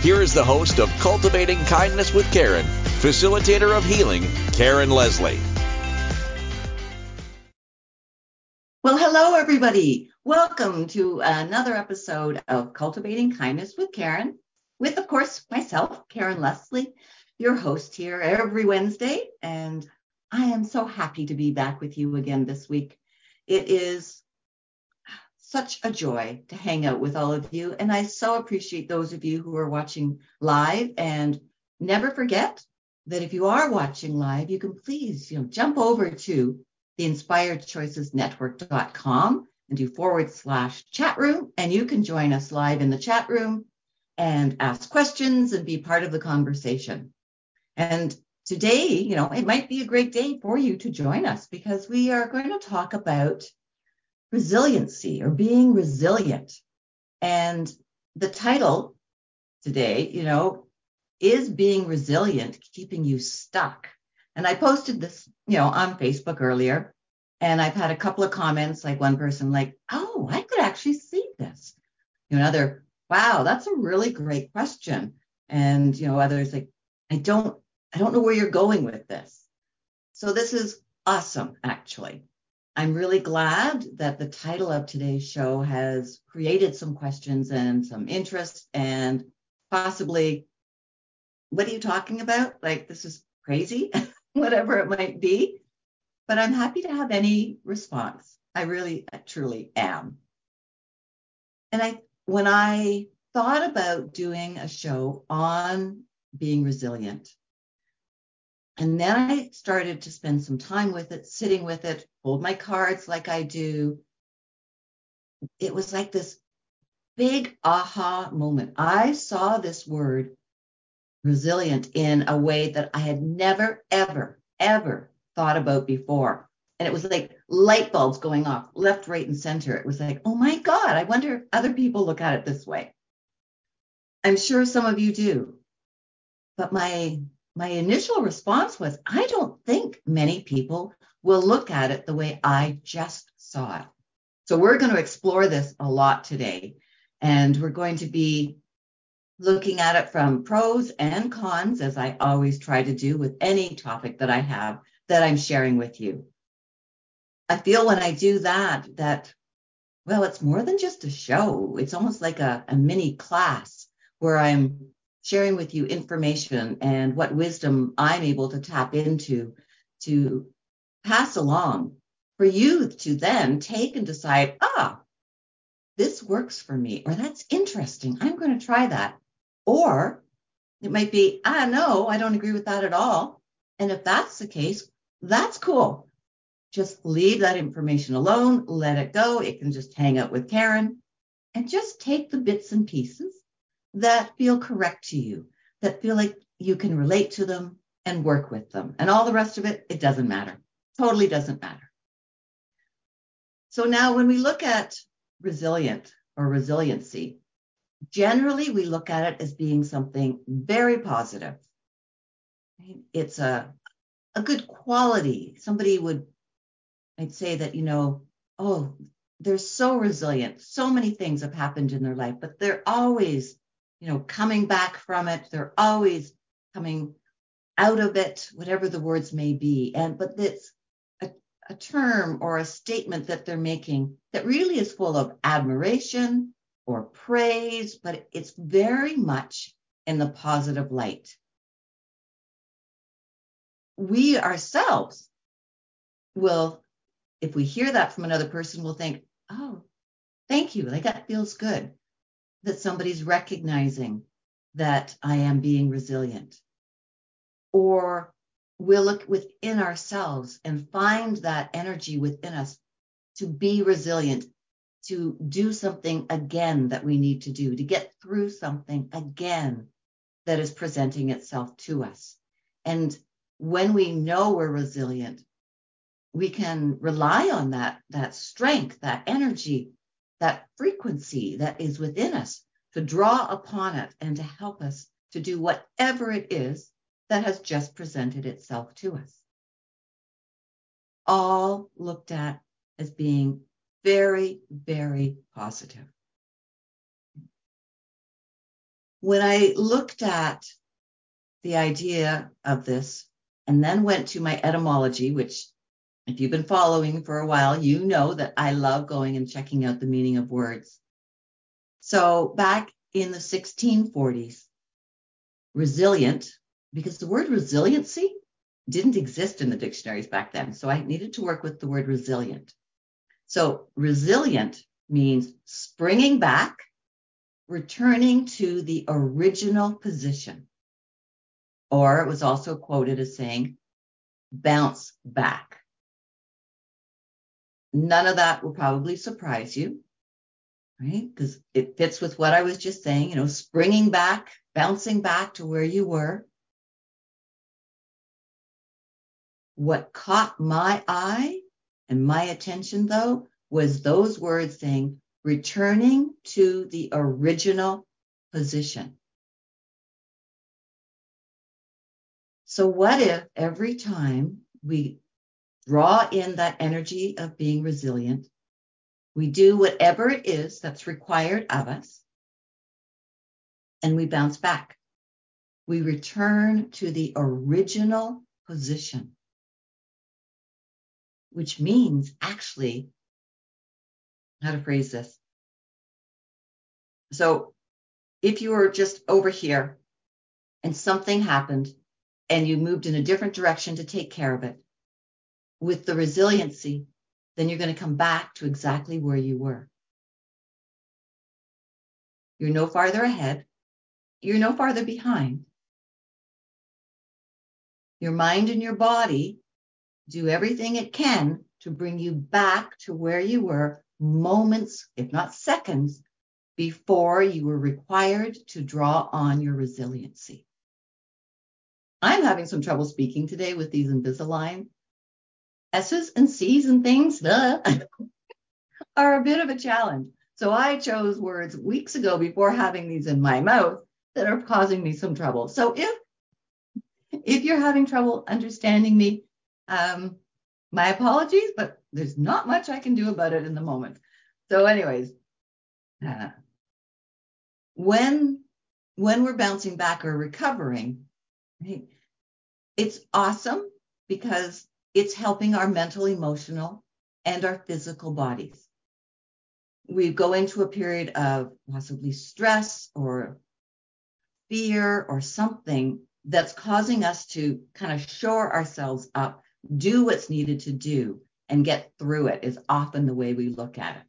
here is the host of Cultivating Kindness with Karen, facilitator of healing, Karen Leslie. Well, hello, everybody. Welcome to another episode of Cultivating Kindness with Karen, with, of course, myself, Karen Leslie, your host here every Wednesday. And I am so happy to be back with you again this week. It is such a joy to hang out with all of you. And I so appreciate those of you who are watching live. And never forget that if you are watching live, you can please, you know, jump over to the inspiredchoicesnetwork.com and do forward slash chat room. And you can join us live in the chat room and ask questions and be part of the conversation. And today, you know, it might be a great day for you to join us because we are going to talk about resiliency or being resilient. And the title today, you know, is being resilient keeping you stuck? And I posted this, you know, on Facebook earlier, and I've had a couple of comments, like one person, like, "Oh, I could actually see this." You know, another, "Wow, that's a really great question," and you know, others like, "I don't, I don't know where you're going with this." So this is awesome, actually. I'm really glad that the title of today's show has created some questions and some interest and possibly, what are you talking about? Like, this is crazy, whatever it might be. But I'm happy to have any response. I really, I truly am. And I, when I thought about doing a show on being resilient, and then I started to spend some time with it, sitting with it, hold my cards like I do. It was like this big aha moment. I saw this word resilient in a way that I had never, ever, ever thought about before. And it was like light bulbs going off left, right, and center. It was like, oh my God, I wonder if other people look at it this way. I'm sure some of you do. But my my initial response was, I don't think many people will look at it the way I just saw it. So we're going to explore this a lot today. And we're going to be looking at it from pros and cons, as I always try to do with any topic that I have that I'm sharing with you. I feel when I do that, that, well, it's more than just a show. It's almost like a, a mini class where I'm sharing with you information and what wisdom I'm able to tap into to pass along for you to then take and decide, ah, this works for me, or that's interesting. I'm going to try that. Or it might be, ah, no, I don't agree with that at all. And if that's the case, that's cool. Just leave that information alone, let it go. It can just hang out with Karen and just take the bits and pieces that feel correct to you, that feel like you can relate to them and work with them. And all the rest of it, it doesn't matter. Totally doesn't matter. So now when we look at resilient or resiliency, generally we look at it as being something very positive. It's a, a good quality. Somebody would, I'd say that, you know, oh, they're so resilient. So many things have happened in their life, but they're always you know, coming back from it. They're always coming out of it, whatever the words may be. And but it's a, a term or a statement that they're making that really is full of admiration or praise, but it's very much in the positive light. We ourselves will, if we hear that from another person, will think, oh, thank you. Like that feels good that somebody's recognizing that I am being resilient. Or we'll look within ourselves and find that energy within us to be resilient, to do something again that we need to do, to get through something again that is presenting itself to us. And when we know we're resilient, we can rely on that, that strength, that energy, that frequency that is within us to draw upon it and to help us to do whatever it is that has just presented itself to us. All looked at as being very, very positive. When I looked at the idea of this and then went to my etymology, which if you've been following for a while, you know that I love going and checking out the meaning of words. So back in the 1640s, resilient, because the word resiliency didn't exist in the dictionaries back then. So I needed to work with the word resilient. So resilient means springing back, returning to the original position. Or it was also quoted as saying, bounce back. None of that will probably surprise you, right? Because it fits with what I was just saying, you know, springing back, bouncing back to where you were. What caught my eye and my attention, though, was those words saying, returning to the original position. So, what if every time we draw in that energy of being resilient, we do whatever it is that's required of us, and we bounce back? We return to the original position which means actually how to phrase this. So if you were just over here and something happened and you moved in a different direction to take care of it with the resiliency, then you're going to come back to exactly where you were. You're no farther ahead. You're no farther behind. Your mind and your body do everything it can to bring you back to where you were moments, if not seconds, before you were required to draw on your resiliency. I'm having some trouble speaking today with these Invisalign S's and C's and things are a bit of a challenge. So I chose words weeks ago before having these in my mouth that are causing me some trouble. So if if you're having trouble understanding me, um, my apologies, but there's not much I can do about it in the moment. So, anyways, uh, when when we're bouncing back or recovering, it's awesome because it's helping our mental, emotional, and our physical bodies. We go into a period of possibly stress or fear or something that's causing us to kind of shore ourselves up do what's needed to do and get through it is often the way we look at it.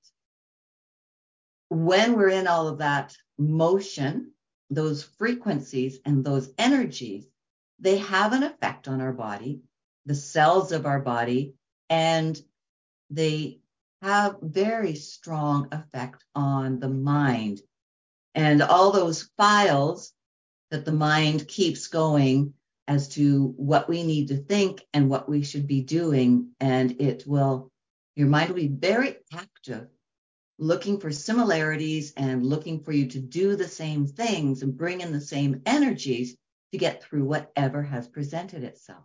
When we're in all of that motion, those frequencies and those energies, they have an effect on our body, the cells of our body, and they have very strong effect on the mind. And all those files that the mind keeps going as to what we need to think and what we should be doing. And it will, your mind will be very active, looking for similarities and looking for you to do the same things and bring in the same energies to get through whatever has presented itself.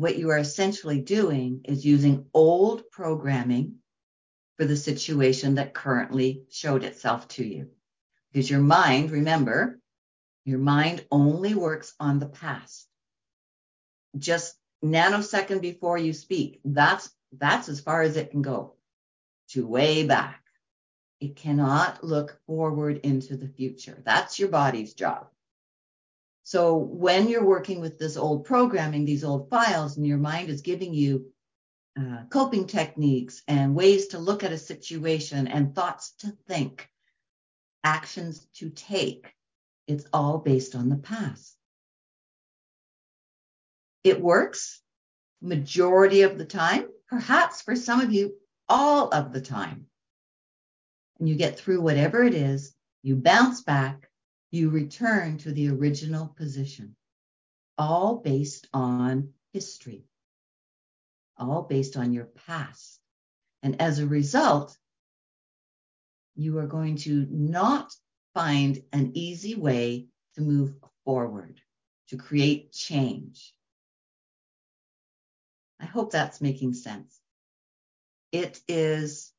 What you are essentially doing is using old programming for the situation that currently showed itself to you. Because your mind, remember, your mind only works on the past. Just nanosecond before you speak. That's that's as far as it can go. To way back. It cannot look forward into the future. That's your body's job. So when you're working with this old programming, these old files, and your mind is giving you uh, coping techniques and ways to look at a situation and thoughts to think, actions to take, it's all based on the past. It works majority of the time, perhaps for some of you, all of the time. And you get through whatever it is, you bounce back, you return to the original position, all based on history, all based on your past. And as a result, you are going to not find an easy way to move forward, to create change. I hope that's making sense. It is,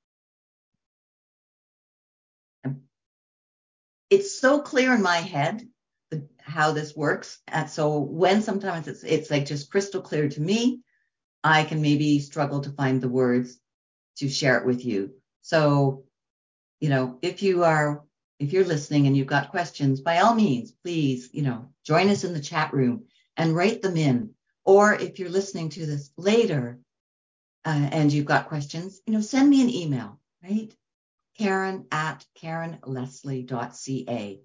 it's so clear in my head how this works. And so when sometimes it's, it's like just crystal clear to me, I can maybe struggle to find the words to share it with you. So, you know, if you are, if you're listening and you've got questions, by all means, please, you know, join us in the chat room and write them in. Or if you're listening to this later uh, and you've got questions, you know, send me an email, right? Karen at karenleslie.ca.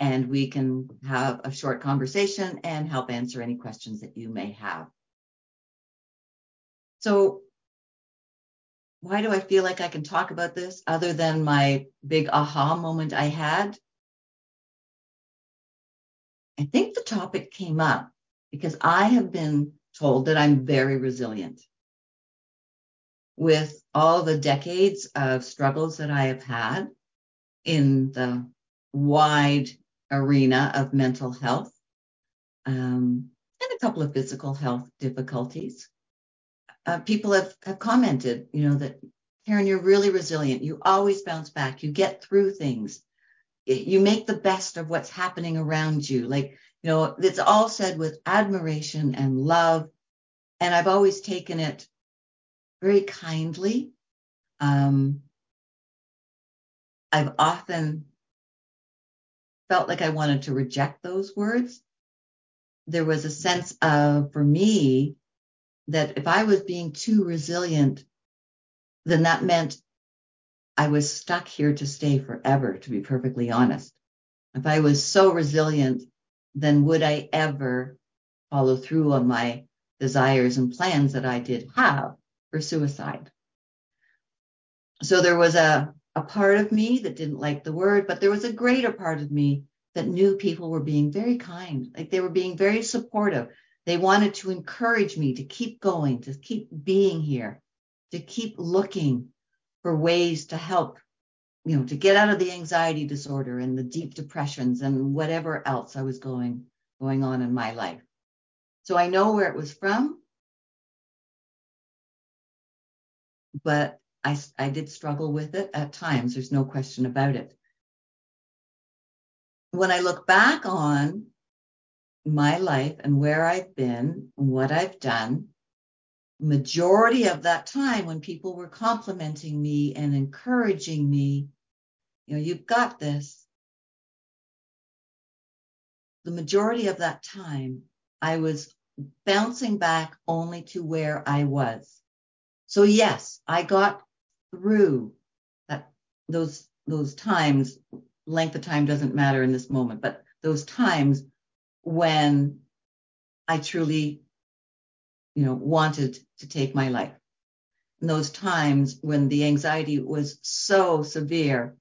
And we can have a short conversation and help answer any questions that you may have. So, why do I feel like I can talk about this other than my big aha moment I had? I think the topic came up because I have been told that I'm very resilient with all the decades of struggles that I have had in the wide arena of mental health um, and a couple of physical health difficulties. Uh, people have, have commented, you know, that Karen, you're really resilient. You always bounce back. You get through things. You make the best of what's happening around you. Like, you know, it's all said with admiration and love. And I've always taken it very kindly. Um, I've often felt like I wanted to reject those words. There was a sense of, for me, that if I was being too resilient, then that meant I was stuck here to stay forever, to be perfectly honest. If I was so resilient, then would I ever follow through on my desires and plans that I did have? For suicide. So there was a, a part of me that didn't like the word, but there was a greater part of me that knew people were being very kind, like they were being very supportive. They wanted to encourage me to keep going, to keep being here, to keep looking for ways to help, you know, to get out of the anxiety disorder and the deep depressions and whatever else I was going going on in my life. So I know where it was from. But I, I did struggle with it at times. There's no question about it. When I look back on my life and where I've been and what I've done, majority of that time when people were complimenting me and encouraging me, you know, you've got this. The majority of that time, I was bouncing back only to where I was. So yes, I got through that those those times. Length of time doesn't matter in this moment, but those times when I truly, you know, wanted to take my life. And those times when the anxiety was so severe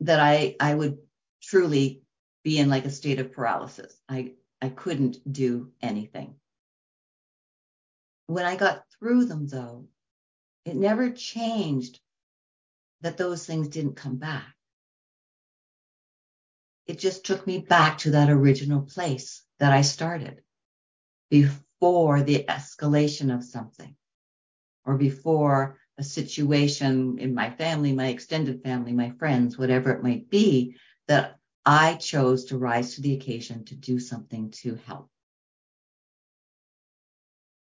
that I I would truly be in like a state of paralysis. I I couldn't do anything. When I got through them though, it never changed that those things didn't come back. It just took me back to that original place that I started before the escalation of something or before a situation in my family, my extended family, my friends, whatever it might be, that I chose to rise to the occasion to do something to help.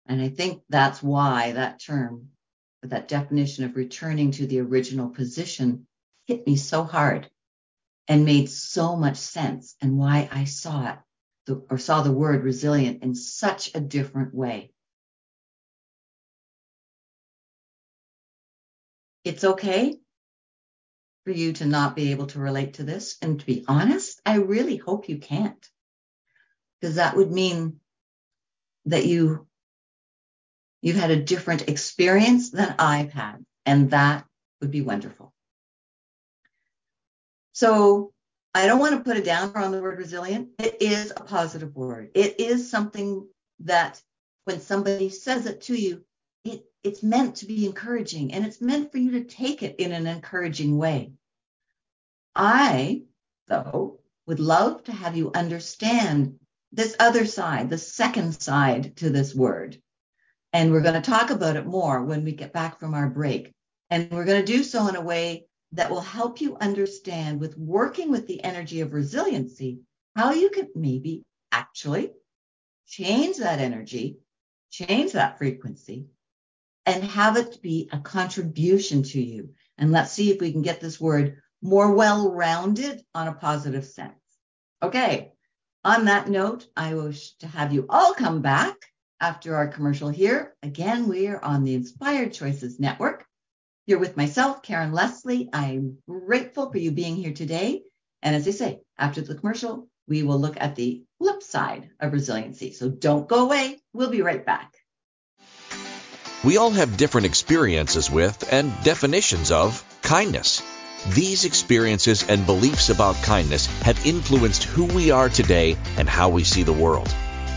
And I think that's why that term that definition of returning to the original position hit me so hard and made so much sense and why I saw it the, or saw the word resilient in such a different way. It's okay for you to not be able to relate to this. And to be honest, I really hope you can't, because that would mean that you You've had a different experience than I've had, and that would be wonderful. So I don't want to put a downer on the word resilient. It is a positive word. It is something that when somebody says it to you, it, it's meant to be encouraging and it's meant for you to take it in an encouraging way. I, though, would love to have you understand this other side, the second side to this word. And we're going to talk about it more when we get back from our break. And we're going to do so in a way that will help you understand with working with the energy of resiliency, how you can maybe actually change that energy, change that frequency, and have it be a contribution to you. And let's see if we can get this word more well rounded on a positive sense. Okay. On that note, I wish to have you all come back after our commercial here. Again, we are on the Inspired Choices Network. You're with myself, Karen Leslie. I'm grateful for you being here today. And as I say, after the commercial, we will look at the flip side of resiliency. So don't go away. We'll be right back. We all have different experiences with and definitions of kindness. These experiences and beliefs about kindness have influenced who we are today and how we see the world.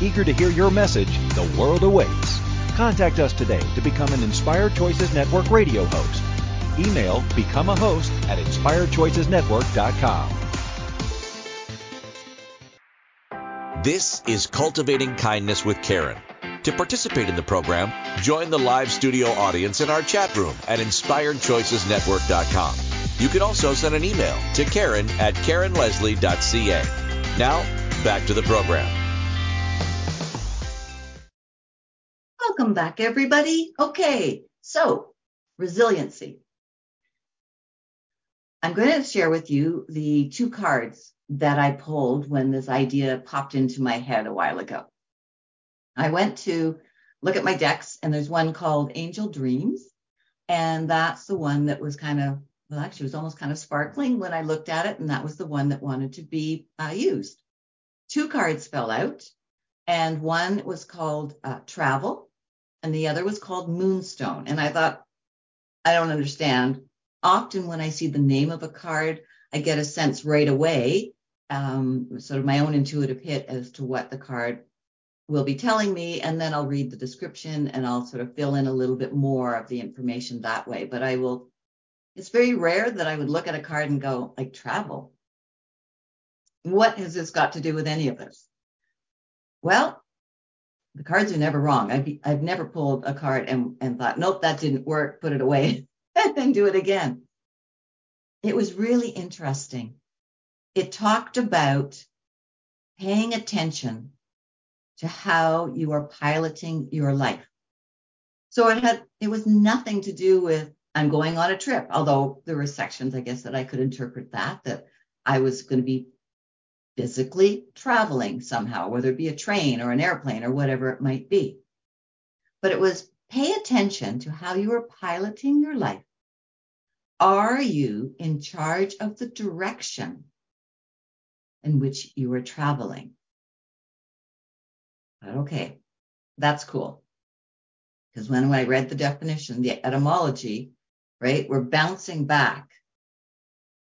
Eager to hear your message, the world awaits. Contact us today to become an Inspired Choices Network radio host. Email become a host at inspiredchoicesnetwork.com. This is Cultivating Kindness with Karen. To participate in the program, join the live studio audience in our chat room at inspiredchoicesnetwork.com. You can also send an email to Karen at KarenLeslie.ca. Now, back to the program. Welcome back, everybody. Okay, so resiliency. I'm going to share with you the two cards that I pulled when this idea popped into my head a while ago. I went to look at my decks, and there's one called Angel Dreams. And that's the one that was kind of, well, actually, it was almost kind of sparkling when I looked at it. And that was the one that wanted to be uh, used. Two cards fell out, and one was called uh, Travel, and the other was called Moonstone. And I thought, I don't understand. Often when I see the name of a card, I get a sense right away um, sort of my own intuitive hit as to what the card will be telling me. And then I'll read the description and I'll sort of fill in a little bit more of the information that way. But I will, it's very rare that I would look at a card and go, like, travel. What has this got to do with any of this? Well, the cards are never wrong. I've, I've never pulled a card and, and thought, nope, that didn't work, put it away, and then do it again. It was really interesting it talked about paying attention to how you are piloting your life. So it had it was nothing to do with I'm going on a trip, although there were sections I guess that I could interpret that that I was going to be physically traveling somehow, whether it be a train or an airplane or whatever it might be. But it was pay attention to how you are piloting your life. Are you in charge of the direction in which you are traveling. Okay, that's cool. Because when I read the definition, the etymology, right, we're bouncing back.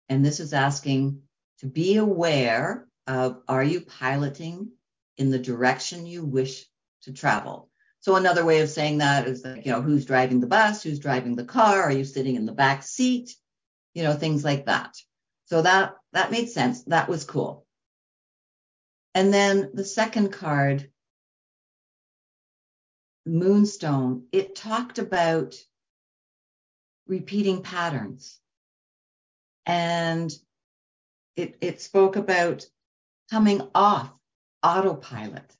And this is asking to be aware of are you piloting in the direction you wish to travel? So another way of saying that is that, you know, who's driving the bus, who's driving the car, are you sitting in the back seat? You know, things like that. So that that made sense. That was cool. And then the second card, Moonstone, it talked about repeating patterns. And it, it spoke about coming off autopilot.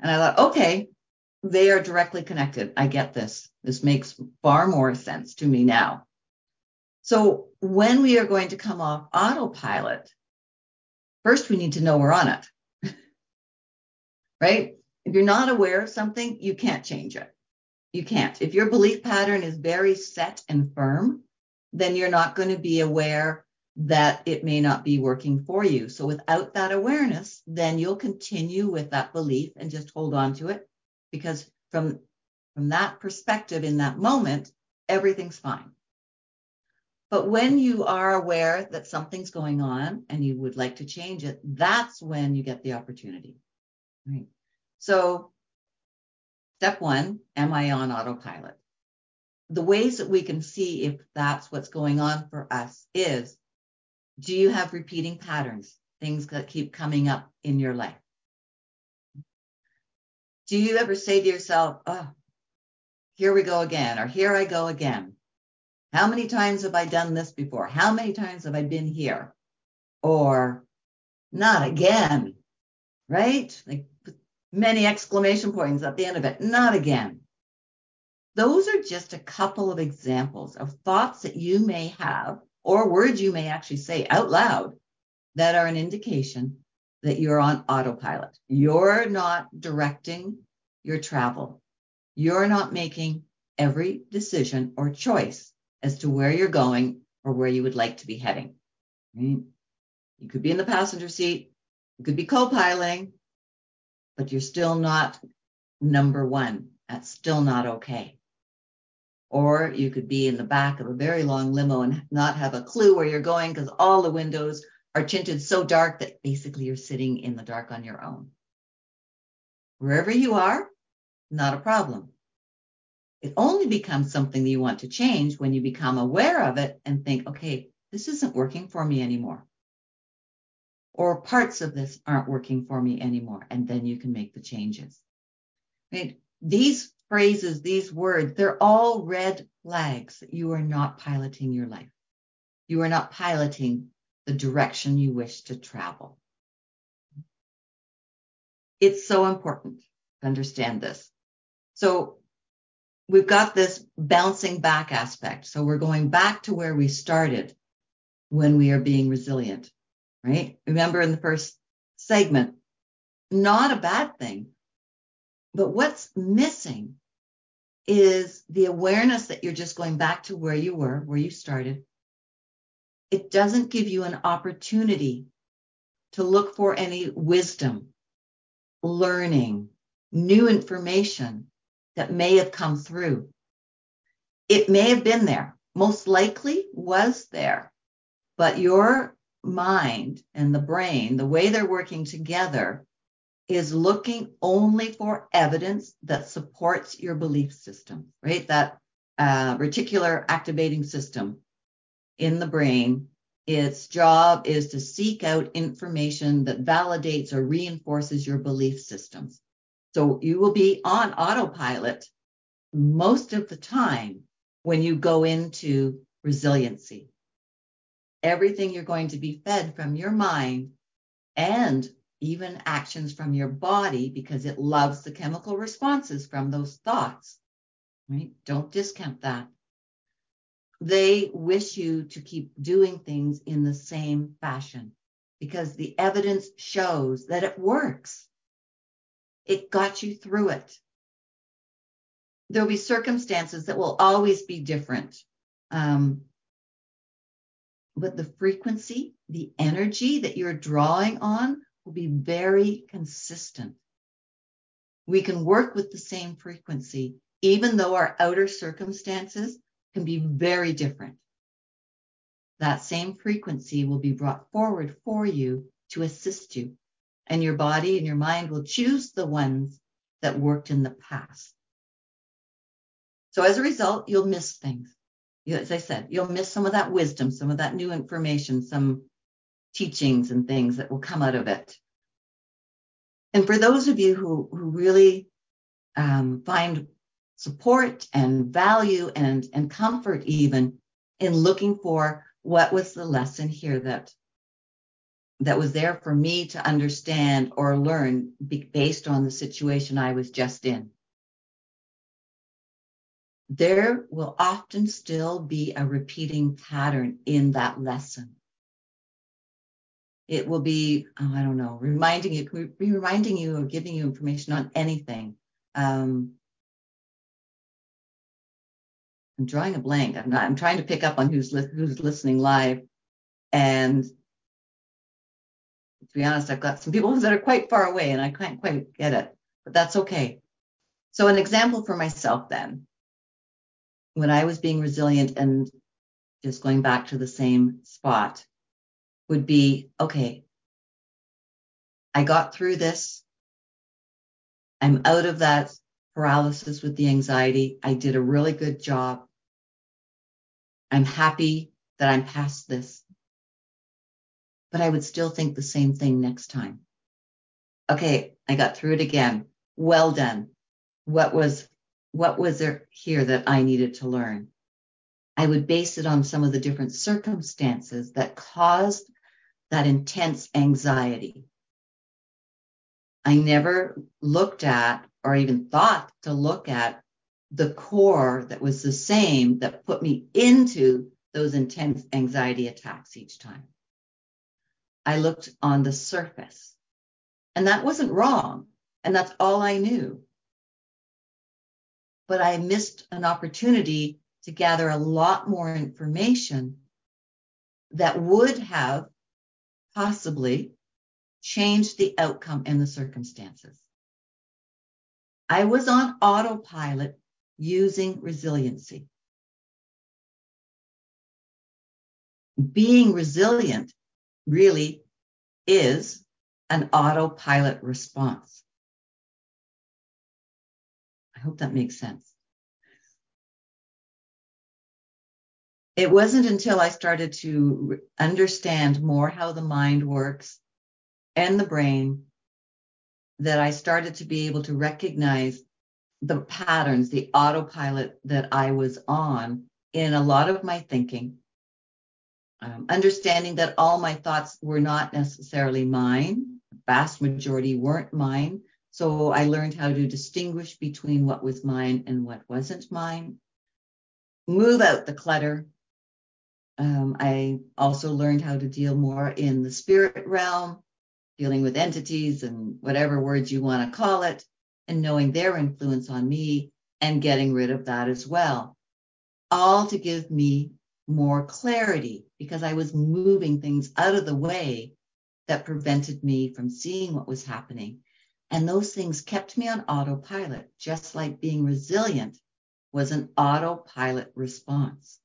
And I thought, okay, they are directly connected. I get this. This makes far more sense to me now. So when we are going to come off autopilot, first we need to know we're on it. right? If you're not aware of something, you can't change it. You can't. If your belief pattern is very set and firm, then you're not going to be aware that it may not be working for you. So without that awareness, then you'll continue with that belief and just hold on to it because from from that perspective in that moment, everything's fine. But when you are aware that something's going on and you would like to change it, that's when you get the opportunity. Right. So step one, am I on autopilot? The ways that we can see if that's what's going on for us is do you have repeating patterns, things that keep coming up in your life? Do you ever say to yourself, oh, here we go again, or here I go again? How many times have I done this before? How many times have I been here? Or not again, right? Like many exclamation points at the end of it, not again. Those are just a couple of examples of thoughts that you may have or words you may actually say out loud that are an indication that you're on autopilot. You're not directing your travel. You're not making every decision or choice as to where you're going or where you would like to be heading. You could be in the passenger seat, you could be co-piloting, but you're still not number one. That's still not okay. Or you could be in the back of a very long limo and not have a clue where you're going because all the windows are tinted so dark that basically you're sitting in the dark on your own. Wherever you are, not a problem. It only becomes something that you want to change when you become aware of it and think, okay, this isn't working for me anymore. Or parts of this aren't working for me anymore. And then you can make the changes. Right? These phrases, these words, they're all red flags you are not piloting your life. You are not piloting the direction you wish to travel. It's so important to understand this. So we've got this bouncing back aspect. So we're going back to where we started when we are being resilient, right? Remember in the first segment, not a bad thing. But what's missing is the awareness that you're just going back to where you were, where you started. It doesn't give you an opportunity to look for any wisdom, learning, new information that may have come through. It may have been there, most likely was there, but your mind and the brain, the way they're working together, is looking only for evidence that supports your belief system, right? That uh, reticular activating system in the brain, its job is to seek out information that validates or reinforces your belief systems. So you will be on autopilot most of the time when you go into resiliency. Everything you're going to be fed from your mind and even actions from your body because it loves the chemical responses from those thoughts. Right? Don't discount that. They wish you to keep doing things in the same fashion because the evidence shows that it works. It got you through it. There'll be circumstances that will always be different. Um, but the frequency, the energy that you're drawing on will be very consistent. We can work with the same frequency, even though our outer circumstances can be very different. That same frequency will be brought forward for you to assist you. And your body and your mind will choose the ones that worked in the past. So as a result, you'll miss things. As I said, you'll miss some of that wisdom, some of that new information, some teachings and things that will come out of it. And for those of you who, who really um, find support and value and, and comfort even in looking for what was the lesson here that that was there for me to understand or learn based on the situation I was just in. There will often still be a repeating pattern in that lesson. It will be, oh, I don't know, reminding you, be reminding you or giving you information on anything. Um, I'm drawing a blank. I'm not. I'm trying to pick up on who's li- who's listening live, and to be honest, I've got some people that are quite far away, and I can't quite get it. But that's okay. So an example for myself then, when I was being resilient and just going back to the same spot, would be okay. I got through this. I'm out of that paralysis with the anxiety. I did a really good job. I'm happy that I'm past this. But I would still think the same thing next time. Okay, I got through it again. Well done. What was what was there here that I needed to learn? I would base it on some of the different circumstances that caused that intense anxiety. I never looked at or even thought to look at the core that was the same that put me into those intense anxiety attacks each time. I looked on the surface and that wasn't wrong. And that's all I knew. But I missed an opportunity to gather a lot more information that would have possibly change the outcome and the circumstances. I was on autopilot using resiliency. Being resilient really is an autopilot response. I hope that makes sense. It wasn't until I started to understand more how the mind works and the brain that I started to be able to recognize the patterns, the autopilot that I was on in a lot of my thinking, um, understanding that all my thoughts were not necessarily mine, the vast majority weren't mine. So I learned how to distinguish between what was mine and what wasn't mine, move out the clutter. Um, I also learned how to deal more in the spirit realm, dealing with entities and whatever words you want to call it, and knowing their influence on me and getting rid of that as well. All to give me more clarity because I was moving things out of the way that prevented me from seeing what was happening. And those things kept me on autopilot, just like being resilient was an autopilot response.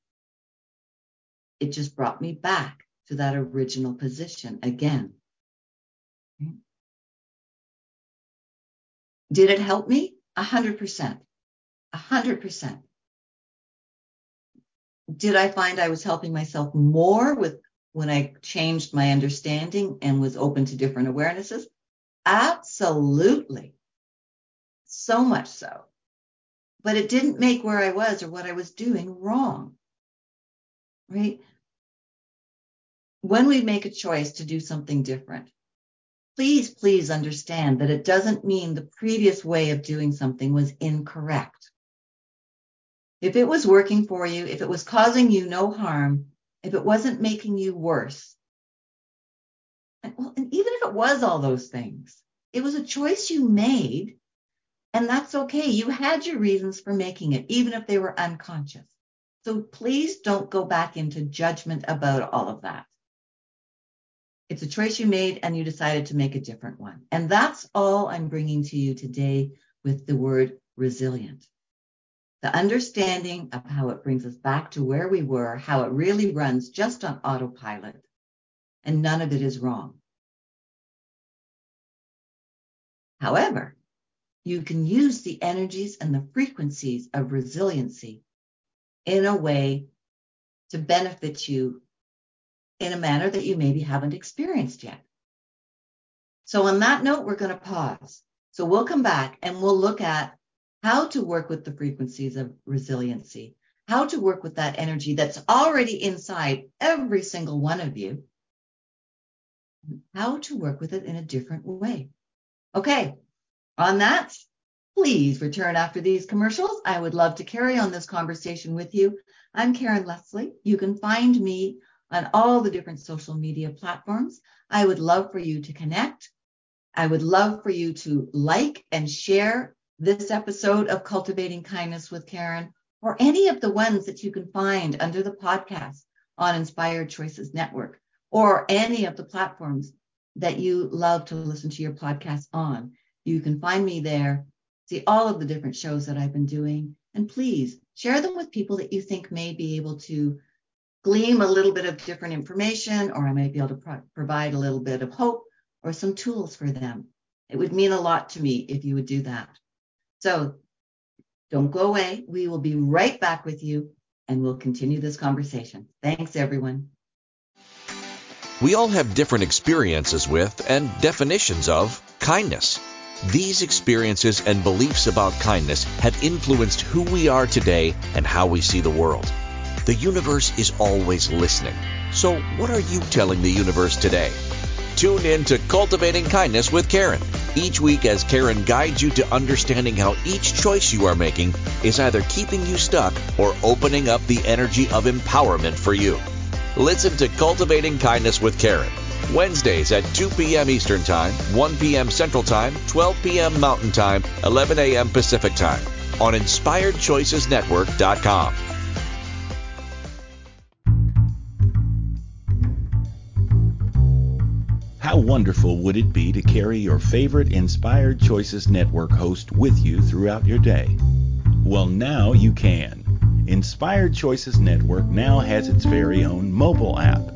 It just brought me back to that original position again. Did it help me? A hundred percent. A hundred percent. Did I find I was helping myself more with when I changed my understanding and was open to different awarenesses? Absolutely. So much so. But it didn't make where I was or what I was doing wrong. Right? When we make a choice to do something different, please, please understand that it doesn't mean the previous way of doing something was incorrect. If it was working for you, if it was causing you no harm, if it wasn't making you worse, and, well, and even if it was all those things, it was a choice you made, and that's okay. You had your reasons for making it, even if they were unconscious. So please don't go back into judgment about all of that. It's a choice you made and you decided to make a different one. And that's all I'm bringing to you today with the word resilient. The understanding of how it brings us back to where we were, how it really runs just on autopilot, and none of it is wrong. However, you can use the energies and the frequencies of resiliency in a way to benefit you in a manner that you maybe haven't experienced yet. So, on that note, we're going to pause. So, we'll come back and we'll look at how to work with the frequencies of resiliency, how to work with that energy that's already inside every single one of you, how to work with it in a different way. Okay, on that, please return after these commercials. I would love to carry on this conversation with you. I'm Karen Leslie. You can find me on all the different social media platforms. I would love for you to connect. I would love for you to like and share this episode of Cultivating Kindness with Karen or any of the ones that you can find under the podcast on Inspired Choices Network or any of the platforms that you love to listen to your podcast on. You can find me there, see all of the different shows that I've been doing, and please share them with people that you think may be able to glean a little bit of different information, or I might be able to pro- provide a little bit of hope or some tools for them. It would mean a lot to me if you would do that. So don't go away. We will be right back with you and we'll continue this conversation. Thanks, everyone. We all have different experiences with and definitions of kindness. These experiences and beliefs about kindness have influenced who we are today and how we see the world. The universe is always listening. So, what are you telling the universe today? Tune in to Cultivating Kindness with Karen each week as Karen guides you to understanding how each choice you are making is either keeping you stuck or opening up the energy of empowerment for you. Listen to Cultivating Kindness with Karen Wednesdays at 2 p.m. Eastern Time, 1 p.m. Central Time, 12 p.m. Mountain Time, 11 a.m. Pacific Time on InspiredChoicesNetwork.com. How wonderful would it be to carry your favorite Inspired Choices Network host with you throughout your day? Well, now you can. Inspired Choices Network now has its very own mobile app.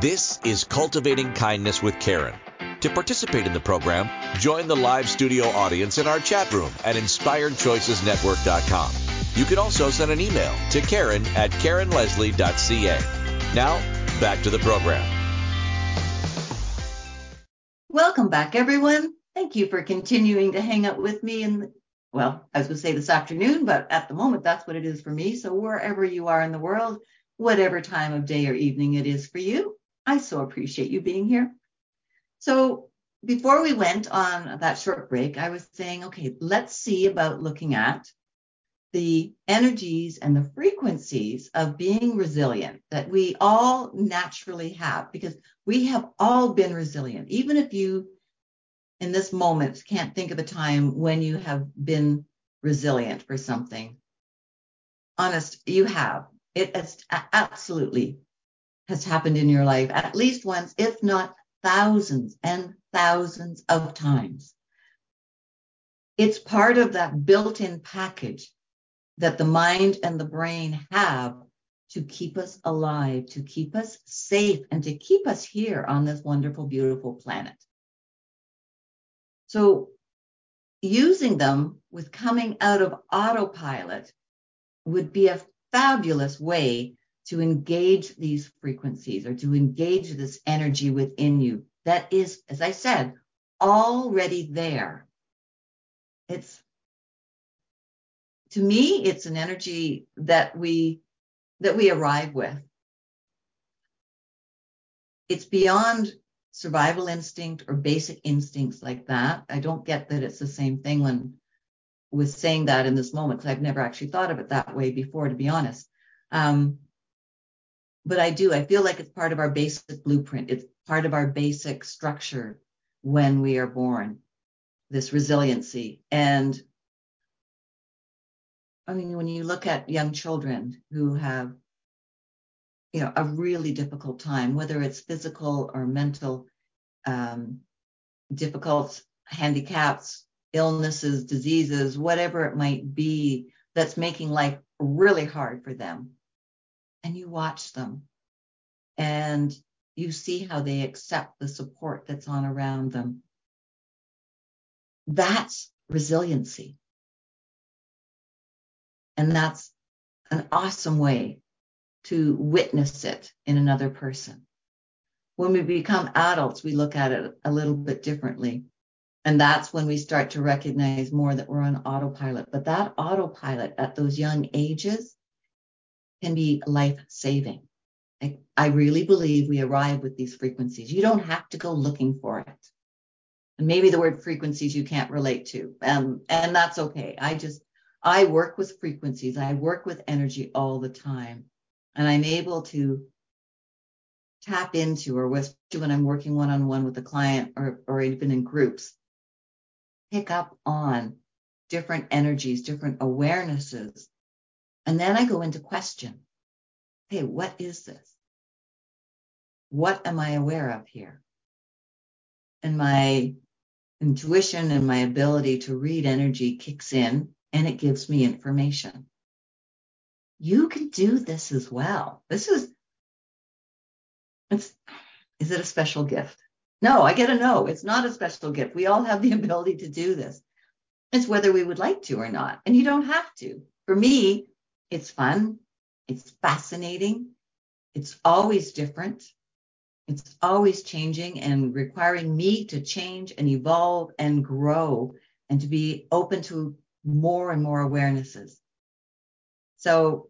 This is Cultivating Kindness with Karen. To participate in the program, join the live studio audience in our chat room at inspiredchoicesnetwork.com. You can also send an email to Karen at KarenLeslie.ca. Now, back to the program. Welcome back, everyone. Thank you for continuing to hang out with me. And well, I was going to say this afternoon, but at the moment, that's what it is for me. So wherever you are in the world, whatever time of day or evening it is for you, I so appreciate you being here. So before we went on that short break, I was saying, okay, let's see about looking at the energies and the frequencies of being resilient that we all naturally have, because we have all been resilient. Even if you, in this moment, can't think of a time when you have been resilient for something, honest, you have. It has absolutely has happened in your life at least once, if not thousands and thousands of times. It's part of that built in package that the mind and the brain have to keep us alive, to keep us safe, and to keep us here on this wonderful, beautiful planet. So, using them with coming out of autopilot would be a fabulous way to engage these frequencies or to engage this energy within you that is, as I said, already there. It's to me, it's an energy that we that we arrive with. It's beyond survival instinct or basic instincts like that. I don't get that it's the same thing when with saying that in this moment because I've never actually thought of it that way before, to be honest. Um, but I do. I feel like it's part of our basic blueprint. It's part of our basic structure when we are born, this resiliency. And I mean, when you look at young children who have, you know, a really difficult time, whether it's physical or mental, um, difficult handicaps, illnesses, diseases, whatever it might be that's making life really hard for them. And you watch them and you see how they accept the support that's on around them. That's resiliency. And that's an awesome way to witness it in another person. When we become adults, we look at it a little bit differently. And that's when we start to recognize more that we're on autopilot. But that autopilot at those young ages can be life saving. I, I really believe we arrive with these frequencies. You don't have to go looking for it. And maybe the word frequencies you can't relate to. Um, and that's okay. I just, I work with frequencies. I work with energy all the time. And I'm able to tap into, or when I'm working one on one with a client or, or even in groups, pick up on different energies, different awarenesses. And then I go into question. Hey, what is this? What am I aware of here? And my intuition and my ability to read energy kicks in and it gives me information. You can do this as well. This is, it's, is it a special gift? No, I get a no. It's not a special gift. We all have the ability to do this. It's whether we would like to or not. And you don't have to. For me, it's fun. It's fascinating. It's always different. It's always changing and requiring me to change and evolve and grow and to be open to more and more awarenesses. So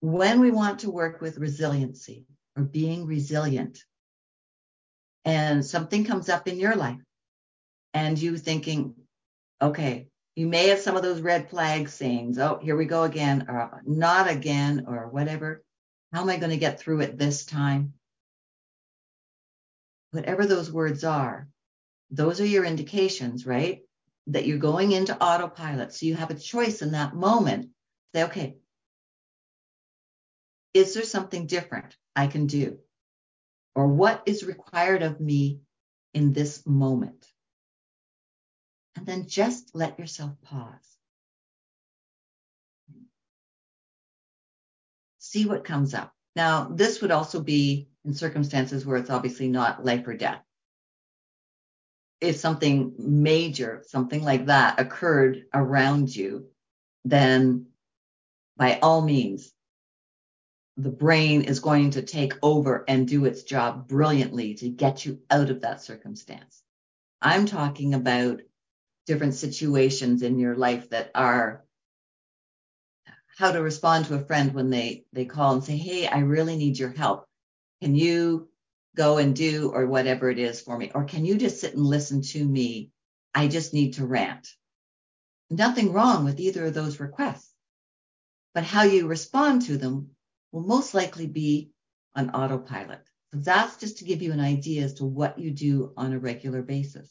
when we want to work with resiliency or being resilient, and something comes up in your life and you thinking, okay, you may have some of those red flag sayings. Oh, here we go again, or not again, or whatever. How am I going to get through it this time? Whatever those words are, those are your indications, right? That you're going into autopilot. So you have a choice in that moment. Say, okay, is there something different I can do? or what is required of me in this moment. And then just let yourself pause. See what comes up. Now, this would also be in circumstances where it's obviously not life or death. If something major, something like that occurred around you, then by all means, the brain is going to take over and do its job brilliantly to get you out of that circumstance. I'm talking about different situations in your life that are how to respond to a friend when they they call and say, "Hey, I really need your help. Can you go and do or whatever it is for me or can you just sit and listen to me? I just need to rant." Nothing wrong with either of those requests. But how you respond to them will most likely be on autopilot. So that's just to give you an idea as to what you do on a regular basis.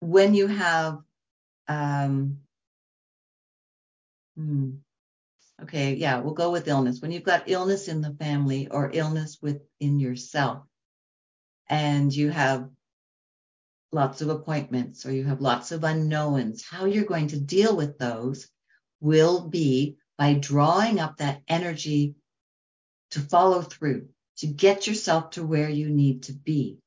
When you have, um, hmm, okay, yeah, we'll go with illness. When you've got illness in the family or illness within yourself, and you have lots of appointments or you have lots of unknowns, how you're going to deal with those will be by drawing up that energy to follow through, to get yourself to where you need to be.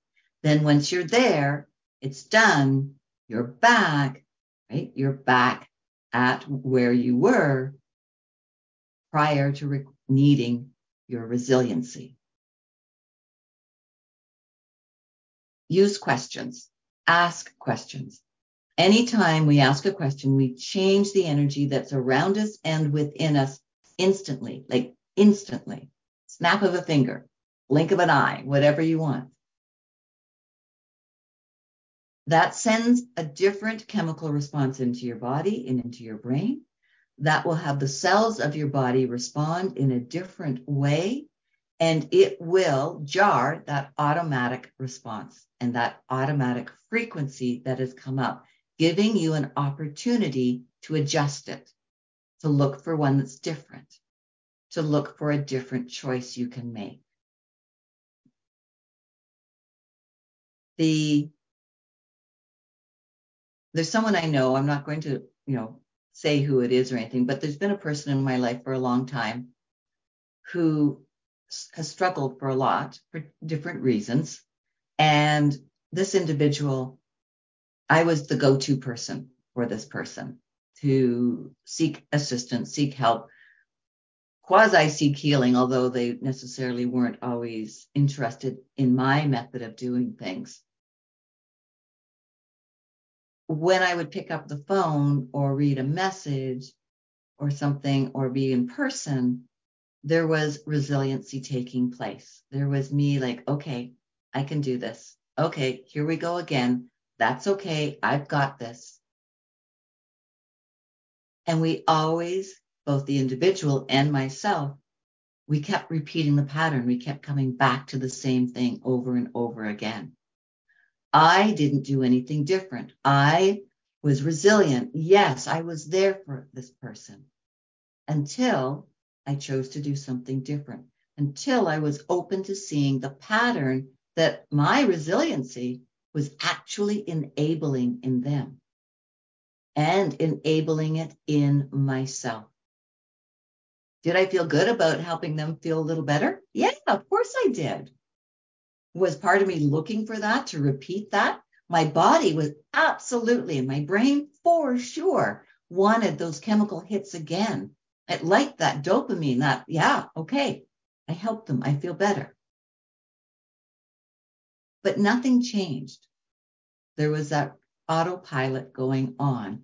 Then once you're there, it's done, you're back, right? You're back at where you were prior to re- needing your resiliency. Use questions, ask questions. Anytime we ask a question, we change the energy that's around us and within us instantly, like instantly. Snap of a finger, blink of an eye, whatever you want. That sends a different chemical response into your body and into your brain. That will have the cells of your body respond in a different way, and it will jar that automatic response and that automatic frequency that has come up giving you an opportunity to adjust it, to look for one that's different, to look for a different choice you can make. The there's someone I know, I'm not going to, you know, say who it is or anything, but there's been a person in my life for a long time who has struggled for a lot for different reasons. And this individual, I was the go to person for this person to seek assistance, seek help, quasi seek healing, although they necessarily weren't always interested in my method of doing things. When I would pick up the phone or read a message or something or be in person, there was resiliency taking place. There was me like, okay, I can do this. Okay, here we go again. That's okay. I've got this. And we always, both the individual and myself, we kept repeating the pattern. We kept coming back to the same thing over and over again. I didn't do anything different. I was resilient. Yes, I was there for this person until I chose to do something different until I was open to seeing the pattern that my resiliency was actually enabling in them and enabling it in myself. Did I feel good about helping them feel a little better? Yeah, of course I did. Was part of me looking for that to repeat that? My body was absolutely, and my brain for sure wanted those chemical hits again it liked that dopamine, that, yeah, okay, I helped them. I feel better. But nothing changed. There was that autopilot going on.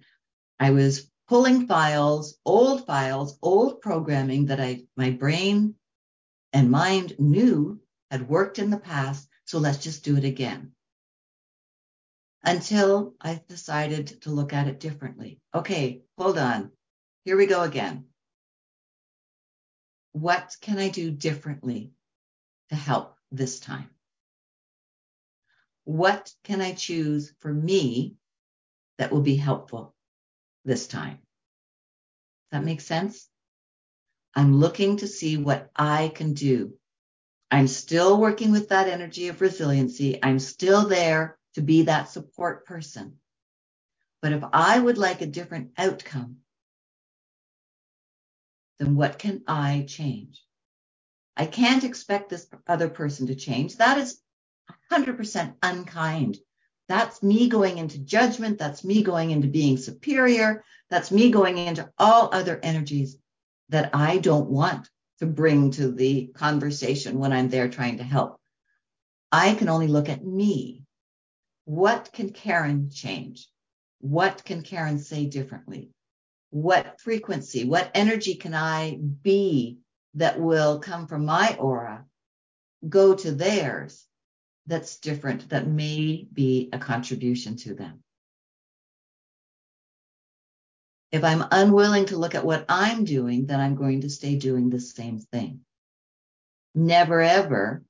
I was pulling files, old files, old programming that I, my brain and mind knew had worked in the past. So let's just do it again. Until I decided to look at it differently. Okay, hold on. Here we go again what can I do differently to help this time? What can I choose for me that will be helpful this time? Does that make sense? I'm looking to see what I can do. I'm still working with that energy of resiliency. I'm still there to be that support person. But if I would like a different outcome, then what can I change? I can't expect this other person to change. That is 100% unkind. That's me going into judgment. That's me going into being superior. That's me going into all other energies that I don't want to bring to the conversation when I'm there trying to help. I can only look at me. What can Karen change? What can Karen say differently? what frequency, what energy can I be that will come from my aura, go to theirs that's different, that may be a contribution to them. If I'm unwilling to look at what I'm doing, then I'm going to stay doing the same thing. Never ever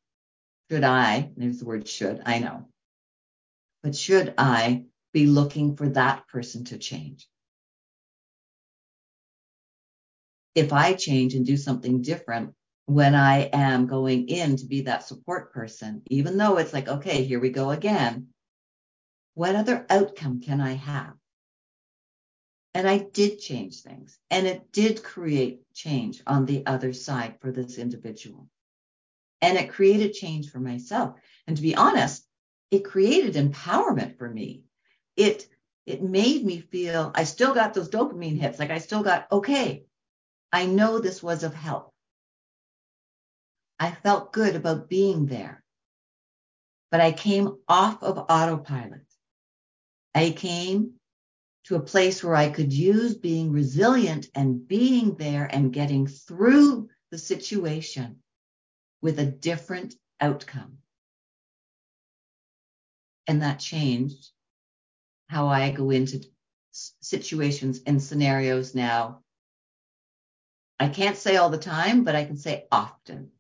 should I, there's the word should, I know, but should I be looking for that person to change? if I change and do something different when I am going in to be that support person, even though it's like, okay, here we go again, what other outcome can I have? And I did change things and it did create change on the other side for this individual. And it created change for myself. And to be honest, it created empowerment for me. It, it made me feel I still got those dopamine hits. Like I still got, okay, I know this was of help. I felt good about being there, but I came off of autopilot. I came to a place where I could use being resilient and being there and getting through the situation with a different outcome. And that changed how I go into situations and scenarios now I can't say all the time, but I can say often.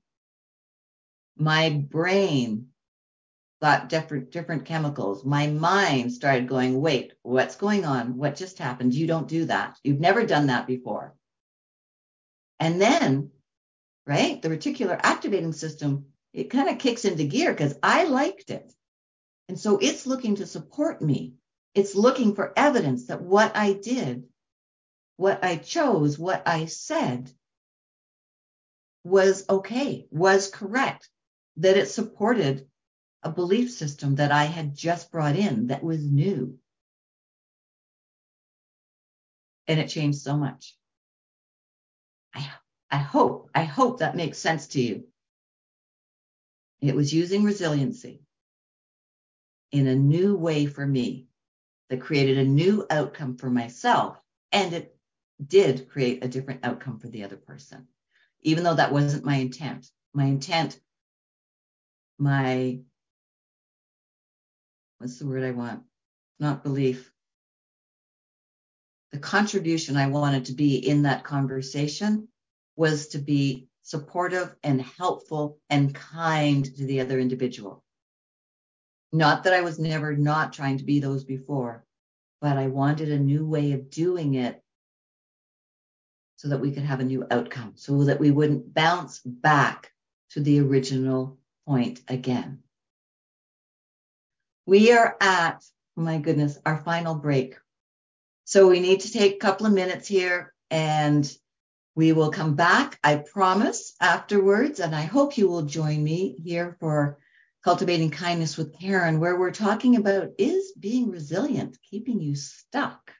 My brain thought different different chemicals. My mind started going, wait, what's going on? What just happened? You don't do that. You've never done that before. And then, right, the reticular activating system, it kind of kicks into gear because I liked it. And so it's looking to support me. It's looking for evidence that what I did, what I chose, what I said was okay, was correct, that it supported a belief system that I had just brought in that was new. And it changed so much. I, I hope, I hope that makes sense to you. It was using resiliency in a new way for me that created a new outcome for myself. And it did create a different outcome for the other person, even though that wasn't my intent. My intent, my, what's the word I want? Not belief. The contribution I wanted to be in that conversation was to be supportive and helpful and kind to the other individual. Not that I was never not trying to be those before, but I wanted a new way of doing it so that we could have a new outcome, so that we wouldn't bounce back to the original point again. We are at, oh my goodness, our final break. So we need to take a couple of minutes here and we will come back, I promise, afterwards. And I hope you will join me here for Cultivating Kindness with Karen, where we're talking about is being resilient keeping you stuck?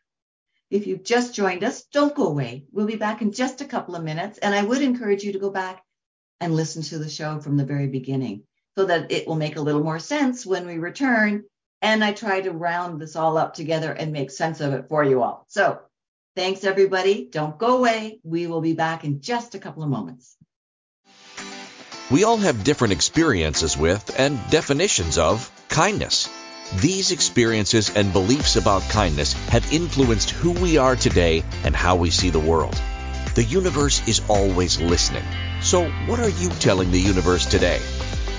If you've just joined us, don't go away. We'll be back in just a couple of minutes. And I would encourage you to go back and listen to the show from the very beginning so that it will make a little more sense when we return. And I try to round this all up together and make sense of it for you all. So thanks, everybody. Don't go away. We will be back in just a couple of moments. We all have different experiences with and definitions of kindness. These experiences and beliefs about kindness have influenced who we are today and how we see the world. The universe is always listening. So, what are you telling the universe today?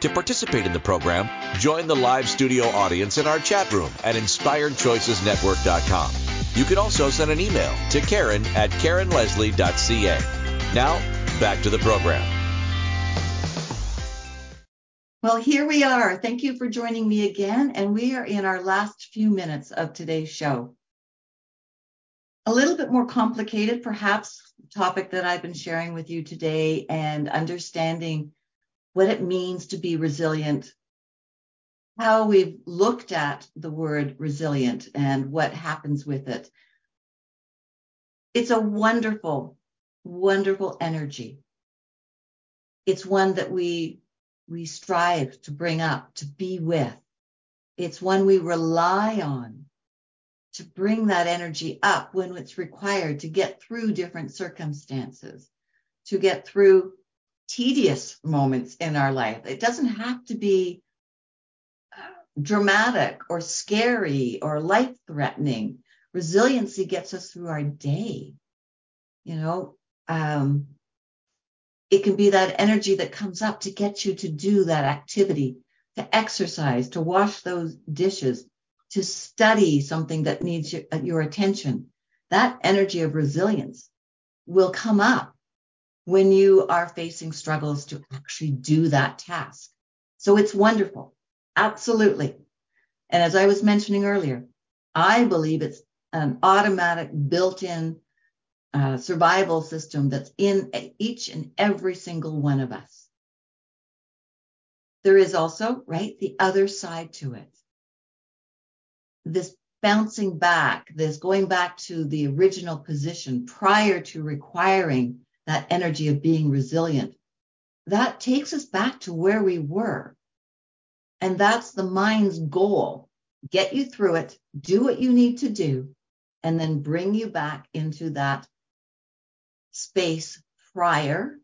To participate in the program, join the live studio audience in our chat room at InspiredChoicesNetwork.com. You can also send an email to Karen at KarenLeslie.ca. Now, back to the program. Well, here we are. Thank you for joining me again. And we are in our last few minutes of today's show. A little bit more complicated, perhaps, topic that I've been sharing with you today and understanding what it means to be resilient, how we've looked at the word resilient and what happens with it. It's a wonderful, wonderful energy. It's one that we we strive to bring up, to be with. It's one we rely on to bring that energy up when it's required to get through different circumstances, to get through tedious moments in our life. It doesn't have to be uh, dramatic or scary or life threatening. Resiliency gets us through our day. You know, um, it can be that energy that comes up to get you to do that activity, to exercise, to wash those dishes, to study something that needs your, your attention. That energy of resilience will come up when you are facing struggles to actually do that task. So it's wonderful. Absolutely. And as I was mentioning earlier, I believe it's an automatic built in uh, survival system that's in each and every single one of us. There is also, right, the other side to it. This bouncing back, this going back to the original position prior to requiring that energy of being resilient, that takes us back to where we were. And that's the mind's goal. Get you through it, do what you need to do, and then bring you back into that space prior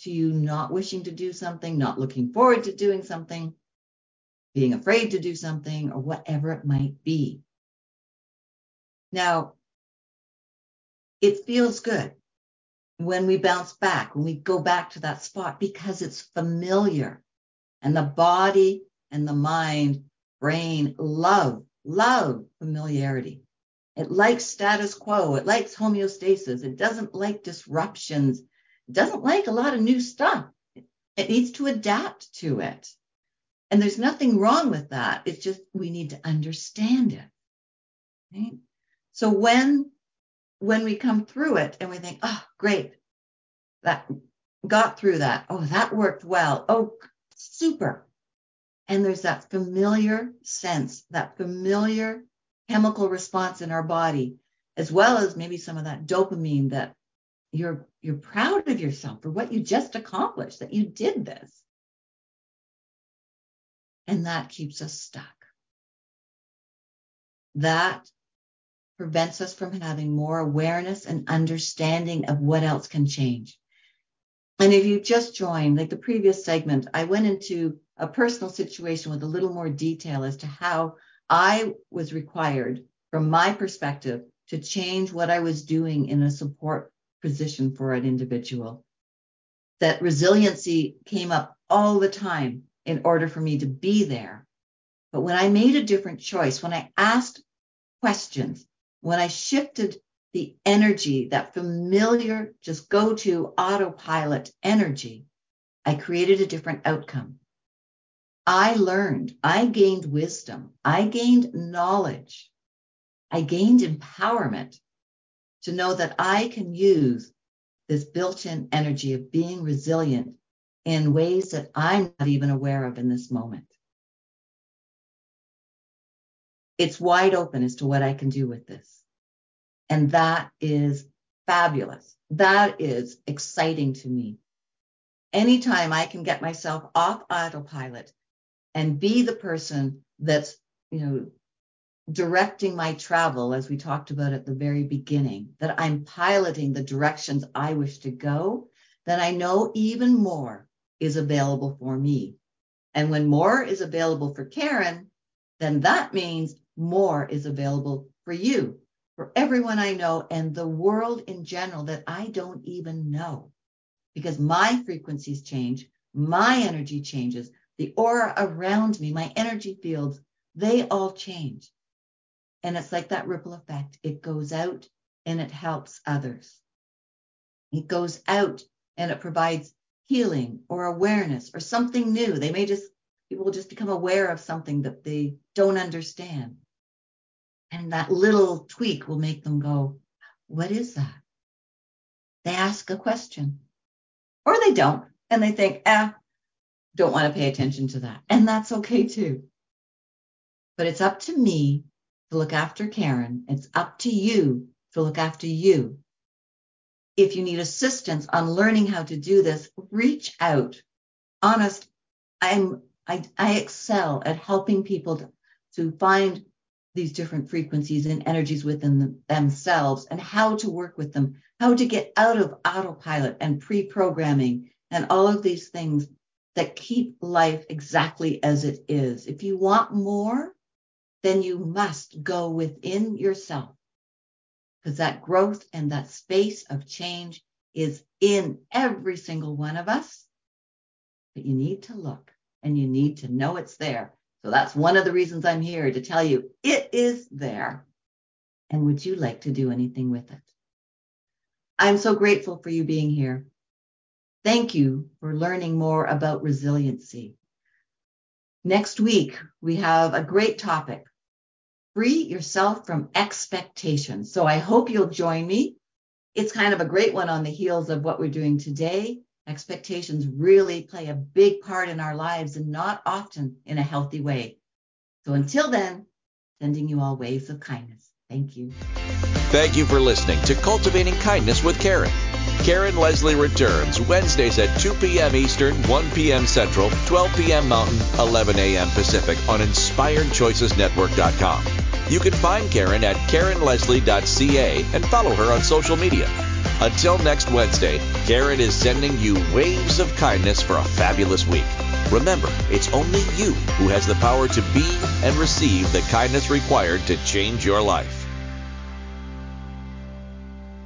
to you not wishing to do something, not looking forward to doing something, being afraid to do something, or whatever it might be. Now, it feels good when we bounce back, when we go back to that spot because it's familiar. And the body and the mind, brain love, love familiarity. It likes status quo. It likes homeostasis. It doesn't like disruptions. It doesn't like a lot of new stuff. It needs to adapt to it. And there's nothing wrong with that. It's just we need to understand it. Right? So when when we come through it and we think, oh, great, that got through that. Oh, that worked well. Oh, super. And there's that familiar sense, that familiar chemical response in our body, as well as maybe some of that dopamine that you're you're proud of yourself for what you just accomplished, that you did this. And that keeps us stuck. That prevents us from having more awareness and understanding of what else can change. And if you just joined, like the previous segment, I went into a personal situation with a little more detail as to how I was required, from my perspective, to change what I was doing in a support position for an individual. That resiliency came up all the time in order for me to be there. But when I made a different choice, when I asked questions, when I shifted the energy, that familiar, just go to autopilot energy, I created a different outcome. I learned, I gained wisdom, I gained knowledge, I gained empowerment to know that I can use this built in energy of being resilient in ways that I'm not even aware of in this moment. It's wide open as to what I can do with this. And that is fabulous. That is exciting to me. Anytime I can get myself off autopilot and be the person that's, you know, directing my travel, as we talked about at the very beginning, that I'm piloting the directions I wish to go, then I know even more is available for me. And when more is available for Karen, then that means more is available for you, for everyone I know, and the world in general that I don't even know. Because my frequencies change, my energy changes, the aura around me, my energy fields, they all change. And it's like that ripple effect. It goes out and it helps others. It goes out and it provides healing or awareness or something new. They may just, people will just become aware of something that they don't understand. And that little tweak will make them go, What is that? They ask a question or they don't. And they think, ah, don't want to pay attention to that. And that's okay too. But it's up to me to look after Karen. It's up to you to look after you if you need assistance on learning how to do this, reach out. Honest, I'm I, I excel at helping people to, to find these different frequencies and energies within them, themselves and how to work with them, how to get out of autopilot and pre-programming and all of these things that keep life exactly as it is. If you want more, then you must go within yourself because that growth and that space of change is in every single one of us. But you need to look and you need to know it's there. So that's one of the reasons I'm here to tell you it is there. And would you like to do anything with it? I'm so grateful for you being here. Thank you for learning more about resiliency. Next week, we have a great topic free yourself from expectations. So I hope you'll join me. It's kind of a great one on the heels of what we're doing today. Expectations really play a big part in our lives and not often in a healthy way. So until then, sending you all waves of kindness. Thank you. Thank you for listening to Cultivating Kindness with Karen. Karen Leslie returns Wednesdays at 2 p.m. Eastern, 1 p.m. Central, 12 p.m. Mountain, 11 a.m. Pacific on InspiredChoicesNetwork.com. You can find Karen at KarenLeslie.ca and follow her on social media. Until next Wednesday, Karen is sending you waves of kindness for a fabulous week. Remember, it's only you who has the power to be and receive the kindness required to change your life.